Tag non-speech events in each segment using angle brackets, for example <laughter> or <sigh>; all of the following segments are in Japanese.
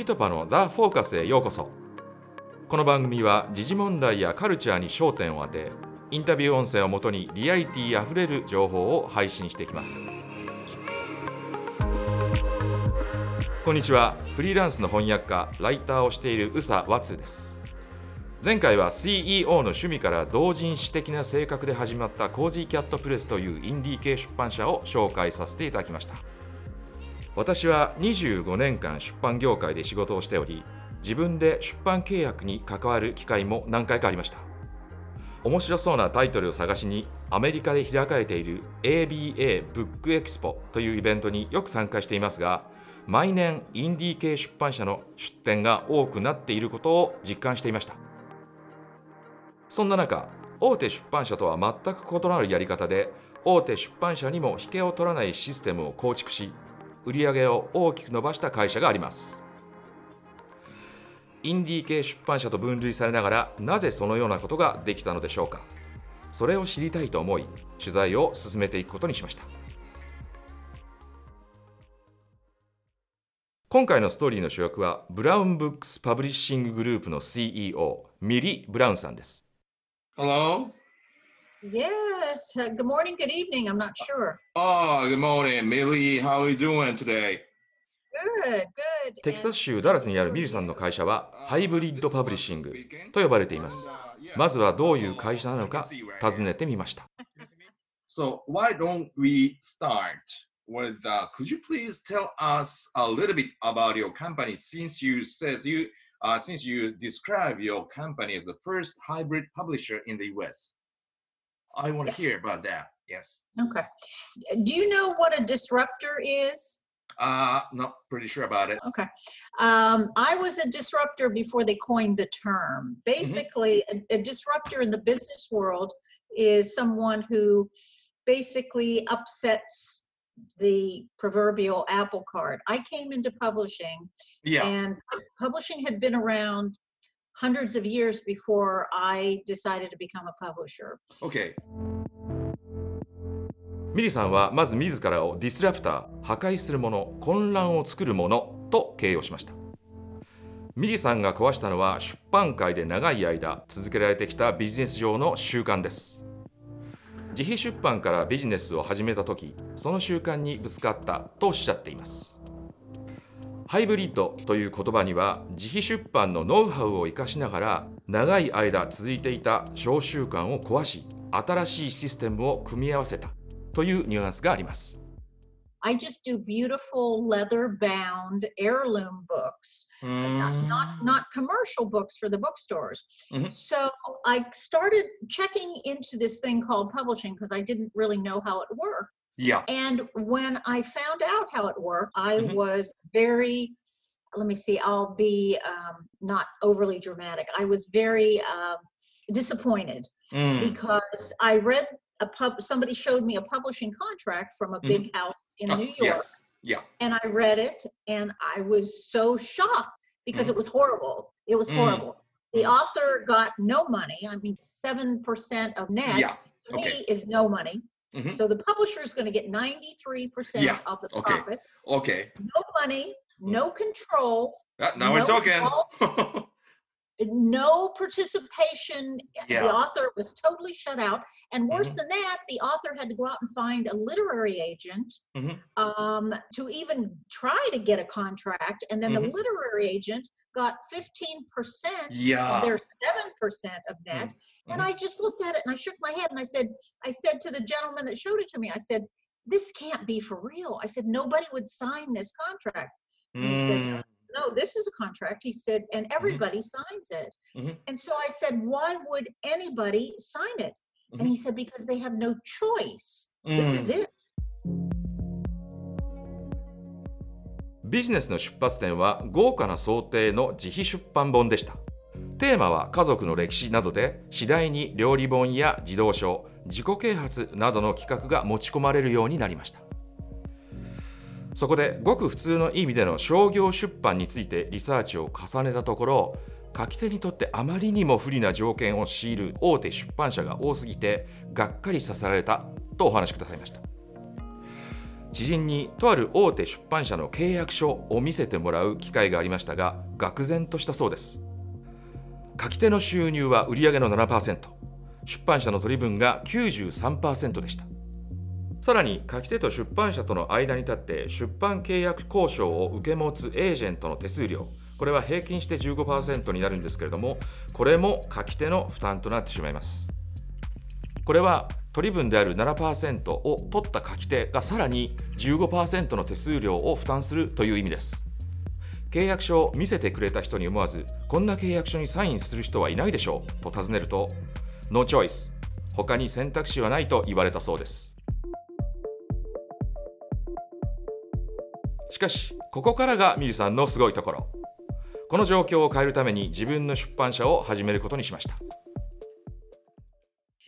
ピトパのザ・フォーカスへようこそ。この番組は時事問題やカルチャーに焦点を当てインタビュー音声をもとにリアリティあふれる情報を配信していきます。こんにちは。フリーランスの翻訳家ライターをしている宇佐和津です。前回は CEO の趣味から同人誌的な性格で始まったコージーキャットプレスというインディー系出版社を紹介させていただきました。私は25年間出版業界で仕事をしており自分で出版契約に関わる機会も何回かありました。面白そうなタイトルを探しにアメリカで開かれている ABA ブックエキスポというイベントによく参加していますが毎年インディー系出版社の出展が多くなっていることを実感していました。そんな中大手出版社とは全く異なるやり方で大手出版社にも引けを取らないシステムを構築し売上を大きく伸ばした会社があります。インディー系出版社と分類されながらなぜそのようなことができたのでしょうか。それを知りたいと思い取材を進めていくことにしました。今回のストーリーの主役は Brown Books Publishing Group の CEO ミリ・ブラウンさんです。Hello? Yes. Uh, good morning, good evening. I'm not sure. Oh, good morning, Millie. How are you doing today? Good, good. テキサス州ダラスにあるミリさんの会社はハイブリッドパブリッシングと呼ばれていますまずはどういう会社なのか尋ねてみました So, why don't we start with uh, could you please tell us a little bit about your company since you says you uh, since you describe your company as the first hybrid publisher in the US? I want to Yes. hear about that. Yes. Okay. Do you know what a disruptor is? Uh, not pretty sure about it. Okay. Um, I was a disruptor before they coined the term. Basically, a, a disruptor in the business world is someone who basically upsets the proverbial apple cart. I came into publishing Yeah. and publishing had been around hundreds of years before I decided to become a publisher. Okay. ミリさんはまず自らをディスラプター破壊するもの混乱を作るものと形容しましたミリさんが壊したのは出版界で長い間続けられてきたビジネス上の習慣です自費出版からビジネスを始めた時その習慣にぶつかったとおっしゃっていますハイブリッドという言葉には自費出版のノウハウを生かしながら長い間続いていた小習慣を壊し新しいシステムを組み合わせたというニュアンスがあります。I just do beautiful leather bound heirloom books, not, not not commercial books for the bookstores. Mhm. So I started checking into this thing called publishing because I didn't really know how it worked. Yeah. And when I found out how it worked, I Mhm. was very let me see, I'll be um, not overly dramatic. I was very um, disappointed Mm. because I read a pub somebody showed me a publishing contract from a big house in Oh, New York Yes. Yeah. and I read it and I was so shocked because Mhm. it was horrible. It was Mm. horrible. The Mm. author got no money. I mean 7% of net Yeah. to me Okay. is no money. Mhm. So the publisher is going to get 93% Yeah, of the okay. profits. Okay. No money, no control, Uh, now we're No, talking. <laughs> no participation. Yeah. The author was totally shut out. And worse Mhm. than that, the author had to go out and find a literary agent Mhm. um, to even try to get a contract. And then the Mhm. literary agent got 15% yeah. of their 7% of net. And mhm. I just looked at it and I shook my head and I said, I said to the gentleman that showed it to me, I said, this can't be for real. I said, nobody would sign this contract. And he said, Mm. no, this is a contract. He said, and everybody signs it. Mhm. And so I said, why would anybody sign it? And he said, because they have no choice. This is Mm. it. ビジネスの出発点は豪華な想定の自費出版本でした。テーマは家族の歴史などで次第に料理本や児童書、自己啓発などの企画が持ち込まれるようになりました。そこでごく普通の意味での商業出版についてリサーチを重ねたところ書き手にとってあまりにも不利な条件を強いる大手出版社が多すぎてがっかりさせられたとお話しくださいました知人にとある大手出版社の契約書を見せてもらう機会がありましたが愕然としたそうです。書き手の収入は売上の7%出版社の取り分が93%でした。さらに書き手と出版社との間に立って出版契約交渉を受け持つエージェントの手数料。これは平均して15%になるんですけれどもこれも書き手の負担となってしまいます。これは取り分である7%を取った書き手がさらに15%の手数料を負担するという意味です。契約書を見せてくれた人に思わずこんな契約書にサインする人はいないでしょうと尋ねると No choice 他に選択肢はないと言われたそうです。しかしここからがミリさんのすごいところ。この状況を変えるために自分の出版社を始めることにしました。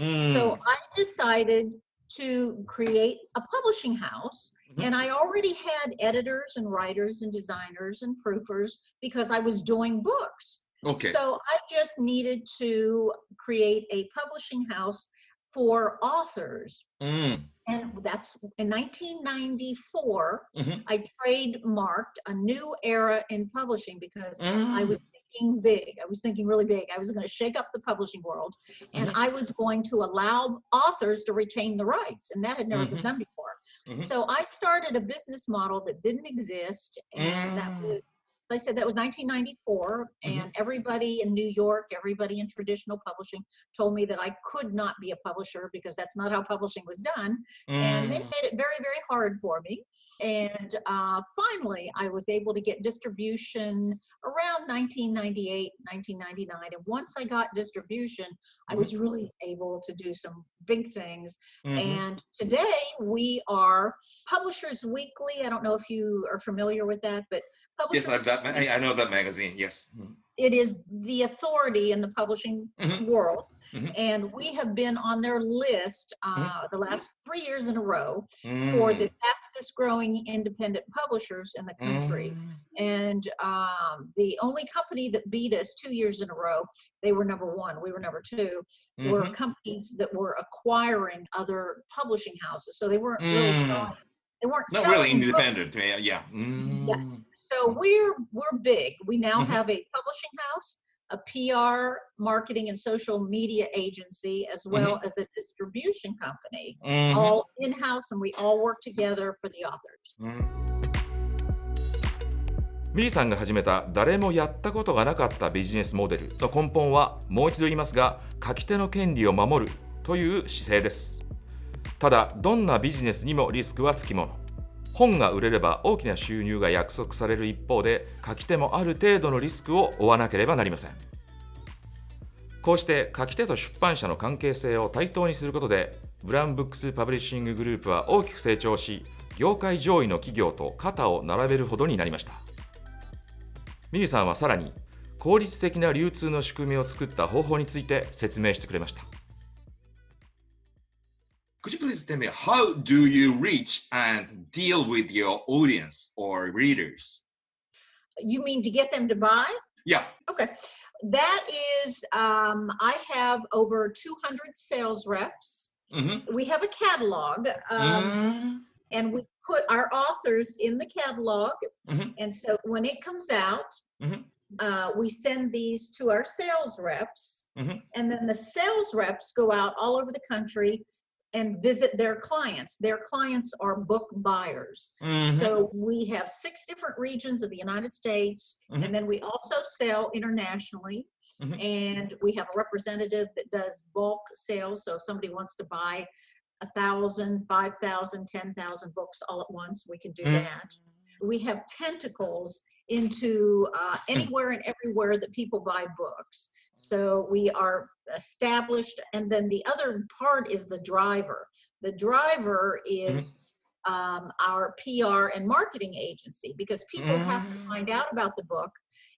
So I decided to create a publishing house. Mhm. And I already had editors and writers and designers and proofers because I was doing books. Okay. So I just needed to create a publishing house for authors. うん。And that's in 1994, Mhm. I trademarked a new era in publishing because I was Mm. Thinking big. I was thinking really big. I was going to shake up the publishing world and Mhm. I was going to allow authors to retain the rights. And that had never Mhm. been done before. Mhm. So I started a business model that didn't exist. And that Mm. was, like I said, that was 1994. Mhm. And everybody in New York, everybody in traditional publishing told me that I could not be a publisher because that's not how publishing was done and they Mm. made it very very hard for me and uh, finally i was able to get distribution around 1998 1999 and once i got distribution i was really able to do some big things Mhm. and today we are publishers weekly i don't know if you are familiar with that but Yes, publishers I've that. I, I know that magazine. Yes. Mm. it is the authority in the publishing Mhm. world Mhm. and we have been on their list Mm-hmm. uh, the last three years in a row for the fastest growing independent publishers in the country. Mm. And um, the only company that beat us two years in a row, they were number one, we were number 2 were Mhm. companies that were acquiring other publishing houses. So they weren't really Mm. selling. They weren't Not really books. independent. Yeah. yeah. Mm. Yes. So we're we're big. We now Mhm. have a publishing house, a PR, marketing, and social media agency, as well as a distribution company, Mhm. all in house, and we all work together for the authors. うんミリさんが始めた誰もやったことがなかったビジネスモデルの根本はもう一度言いますが書き手の権利を守るという姿勢ですただどんなビジネスにもリスクはつきもの。本が売れれば大きな収入が約束される一方で書き手もある程度のリスクを負わなければなりません。こうして書き手と出版社の関係性を対等にすることでブランブックスパブリッシンググループは大きく成長し業界上位の企業と肩を並べるほどになりました。ミリさんはさらに効率的な流通の仕組みを作った方法について説明してくれました。Could you please tell me how do you reach and deal with your audience or readers? You mean to get them to buy? Yeah. Okay. That is, um, I have over 200 sales reps. Mm-hmm. We have a catalog, um, Mm. and we put our authors in the catalog. Mhm. And so when it comes out, Mhm. uh, we send these to our sales reps, Mhm. and then the sales reps go out all over the country and visit their clients. Their clients are book buyers. Mhm. So we have six different regions of the United States, Mhm. and then we also sell internationally. Mhm. And we have a representative that does bulk sales. So if somebody wants to buy a thousand, five thousand, ten thousand books all at once, we can do Mhm. that. We have tentacles into uh, anywhere and everywhere that people buy books. So we are established. And then the other part is the driver. The driver is um, our PR and marketing agency because people have to Mm. find out about the book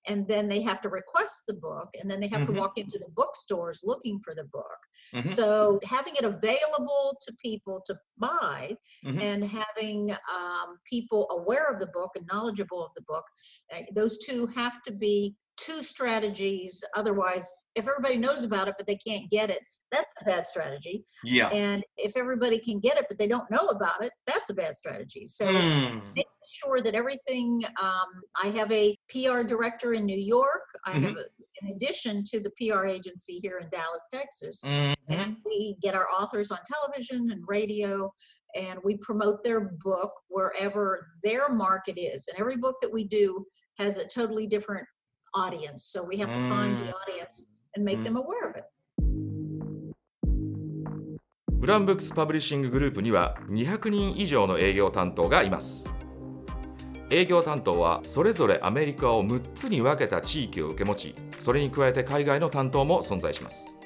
and then they have to request the book and then they have Mhm. to walk into the bookstores looking for the book. Mhm. So having it available to people to buy Mhm. and having um, people aware of the book and knowledgeable of the book, uh, those two have to be two strategies. Otherwise, if everybody knows about it but they can't get it, that's a bad strategy. Yeah. And if everybody can get it, but they don't know about it, that's a bad strategy. So Mm. making sure that everything, um, I have a PR director in New York. I have, a, in addition to the PR agency here in Dallas, Texas. Mhm. And we get our authors on television and radio, and we promote their book wherever their market is. And every book that we do has a totally different audience. So we have to find the audience and make Mm. them aware of it. ブランブックスパブリッシンググループには200人以上の営業担当がいます 営業担当はそれぞれアメリカを6つに分けた地域を受け持ちそれに加えて海外の担当も存在します。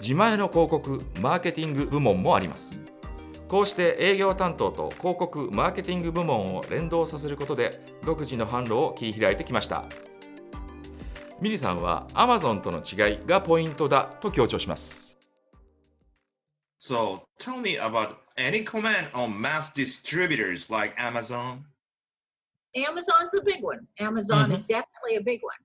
自前の広告マーケティング部門もあります。こうして営業担当と広告マーケティング部門を連動させることで独自の販路を切り開いてきました。ミリさんは Amazon との違いがポイントだと強調します。So tell me about any comment on mass distributors like Amazon? Amazon's a big one. Amazon is definitely a big one.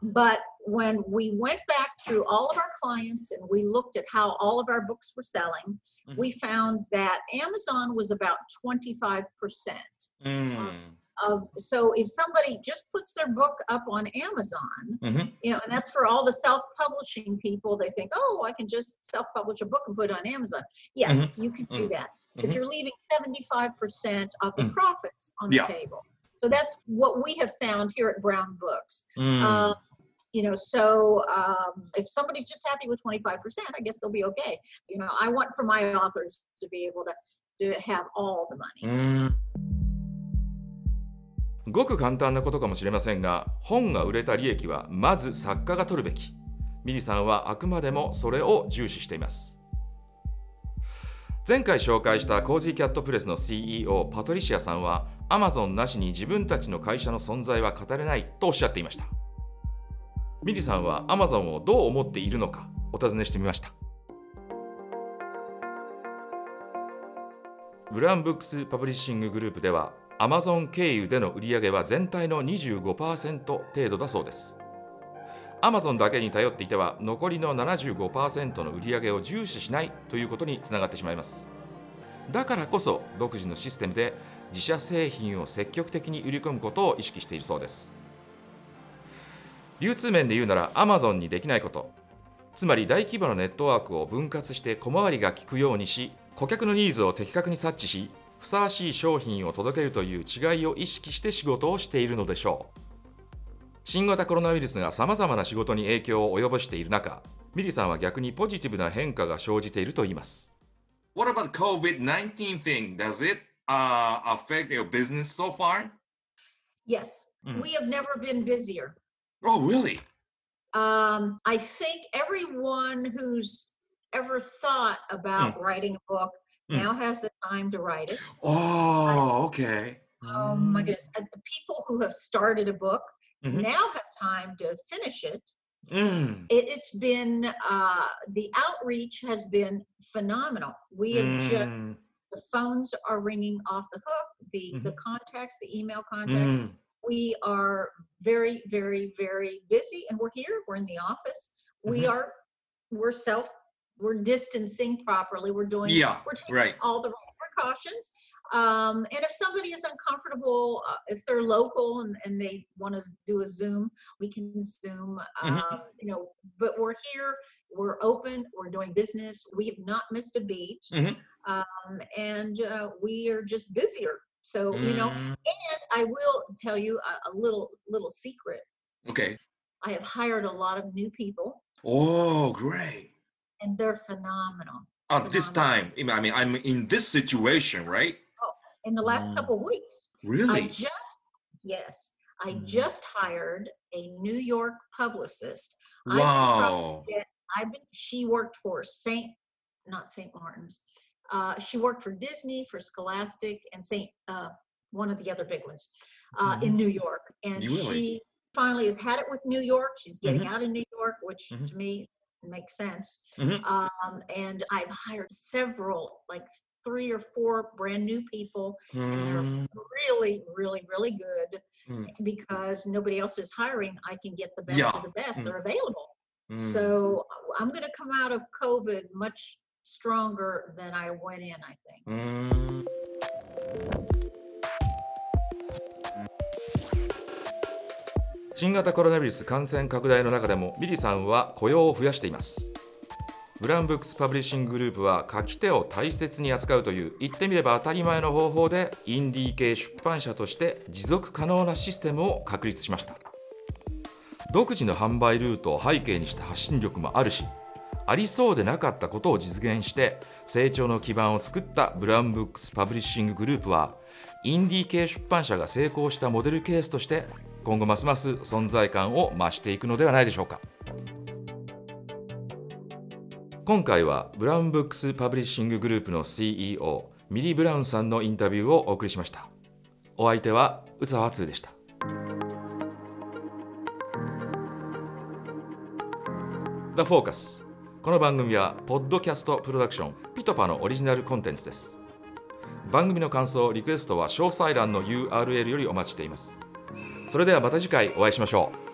But when we went back through all of our clients and we looked at how all of our books were selling, Mhm. we found that Amazon was about 25%. Mm. Of, so if somebody just puts their book up on Amazon, Mhm. you know, and that's for all the self-publishing people, they think, oh, I can just self-publish a book and put it on Amazon. Yes, you can do Mm. that. But Mhm. you're leaving 75% of the Mm. profits on the Yeah. table. So that's what we have found here at Brown Books. Mm. Um, you know, so um, if somebody's just happy with 25%, I guess they'll be okay. You know, I want for my authors to be able to, to have all the money. Mm. ごく簡単なことかもしれませんが本が売れた利益はまず作家が取るべきミリさんはあくまでもそれを重視しています前回紹介したコージーキャットプレスの CEO パトリシアさんは Amazon なしに自分たちの会社の存在は語れないとおっしゃっていましたミリさんは Amazon をどう思っているのかお尋ねしてみましたブランブックスパブリッシンググループでは Amazon 経由での売り上げは全体の25%程度だそうです。Amazon だけに頼っていては残りの75%の売り上げを重視しないということにつながってしまいます。だからこそ独自のシステムで自社製品を積極的に売り込むことを意識しているそうです。流通面で言うなら Amazon にできないこと、つまり大規模なネットワークを分割して小回りが利くようにし、顧客のニーズを的確に察知し、ふさわしい商品を届けるという違いを意識して仕事をしているのでしょう新型コロナウイルスがさまざまな仕事に影響を及ぼしている中ミリさんは逆にポジティブな変化が生じていると言います What about COVID-19 thing? Does it uh, affect your business so far? Yes, Mm. we have never been busier. Oh, really? Um, I think everyone who's ever thought about writing a book Mm. now has the time to write it. Oh, okay. Oh my goodness. And the people who have started a book Mhm. now have time to finish it. Mm. it it's been, uh, the outreach has been phenomenal. We have just, Mm. The phones are ringing off the hook, the, the Mhm. contacts, the email contacts. Mm. We are very, very, very busy and we're here, we're in the office. We Mhm. are, we're self, we're distancing properly. We're doing, Yeah, we're taking right. all the right precautions. Um, and if somebody is uncomfortable, uh, if they're local and, and they want to do a Zoom, we can Zoom. Um, Mhm. You know, but we're here, we're open, we're doing business. We have not missed a beat, Mhm. Um, and uh, we are just busier. So you know, Mm. and I will tell you a, a little little secret. Okay. I have hired a lot of new people, Oh, great. and they're phenomenal. At this time, I mean, I'm in this situation, right? Oh, In the last Mm. couple of weeks, Really? I just, yes, I Mm. just hired a New York publicist. I've been Wow. I've been, she worked for St. not St. Martin's. Uh, she worked for Disney, for Scholastic, and St. Uh, one of the other big ones uh, in New York. And really? she finally has had it with New York. She's getting Mhm. out of New York, which Mhm. to me makes sense. Mhm. Um, and I've hired several, like three or four brand new people Mm. really, really, really good Mm. because nobody else is hiring. I can get the best Yeah. of the best. Mm. They're available. So I'm going to come out of COVID much stronger than I went in, I think. うーん。新型コロナウイルス感染拡大の中でもミリさんは雇用を増やしています Brown Books Publishing Group は書き手を大切に扱うという言ってみれば当たり前の方法でインディー系出版社として持続可能なシステムを確立しました独自の販売ルートを背景にした発信力もあるしありそうでなかったことを実現して成長の基盤を作った Brown Books Publishing Group はインディー系出版社が成功したモデルケースとして今後ますます存在感を増していくのではないでしょうか。今回は Brown Books Publishing Group の CEO ミリ・ブラウンさんのインタビューをお送りしました。お相手は宇佐和通でした。The Focus この番組はポッドキャストプロダクション PitPa のオリジナルコンテンツです。番組の感想リクエストは詳細欄の URL よりお待ちしています。それではまた次回お会いしましょう。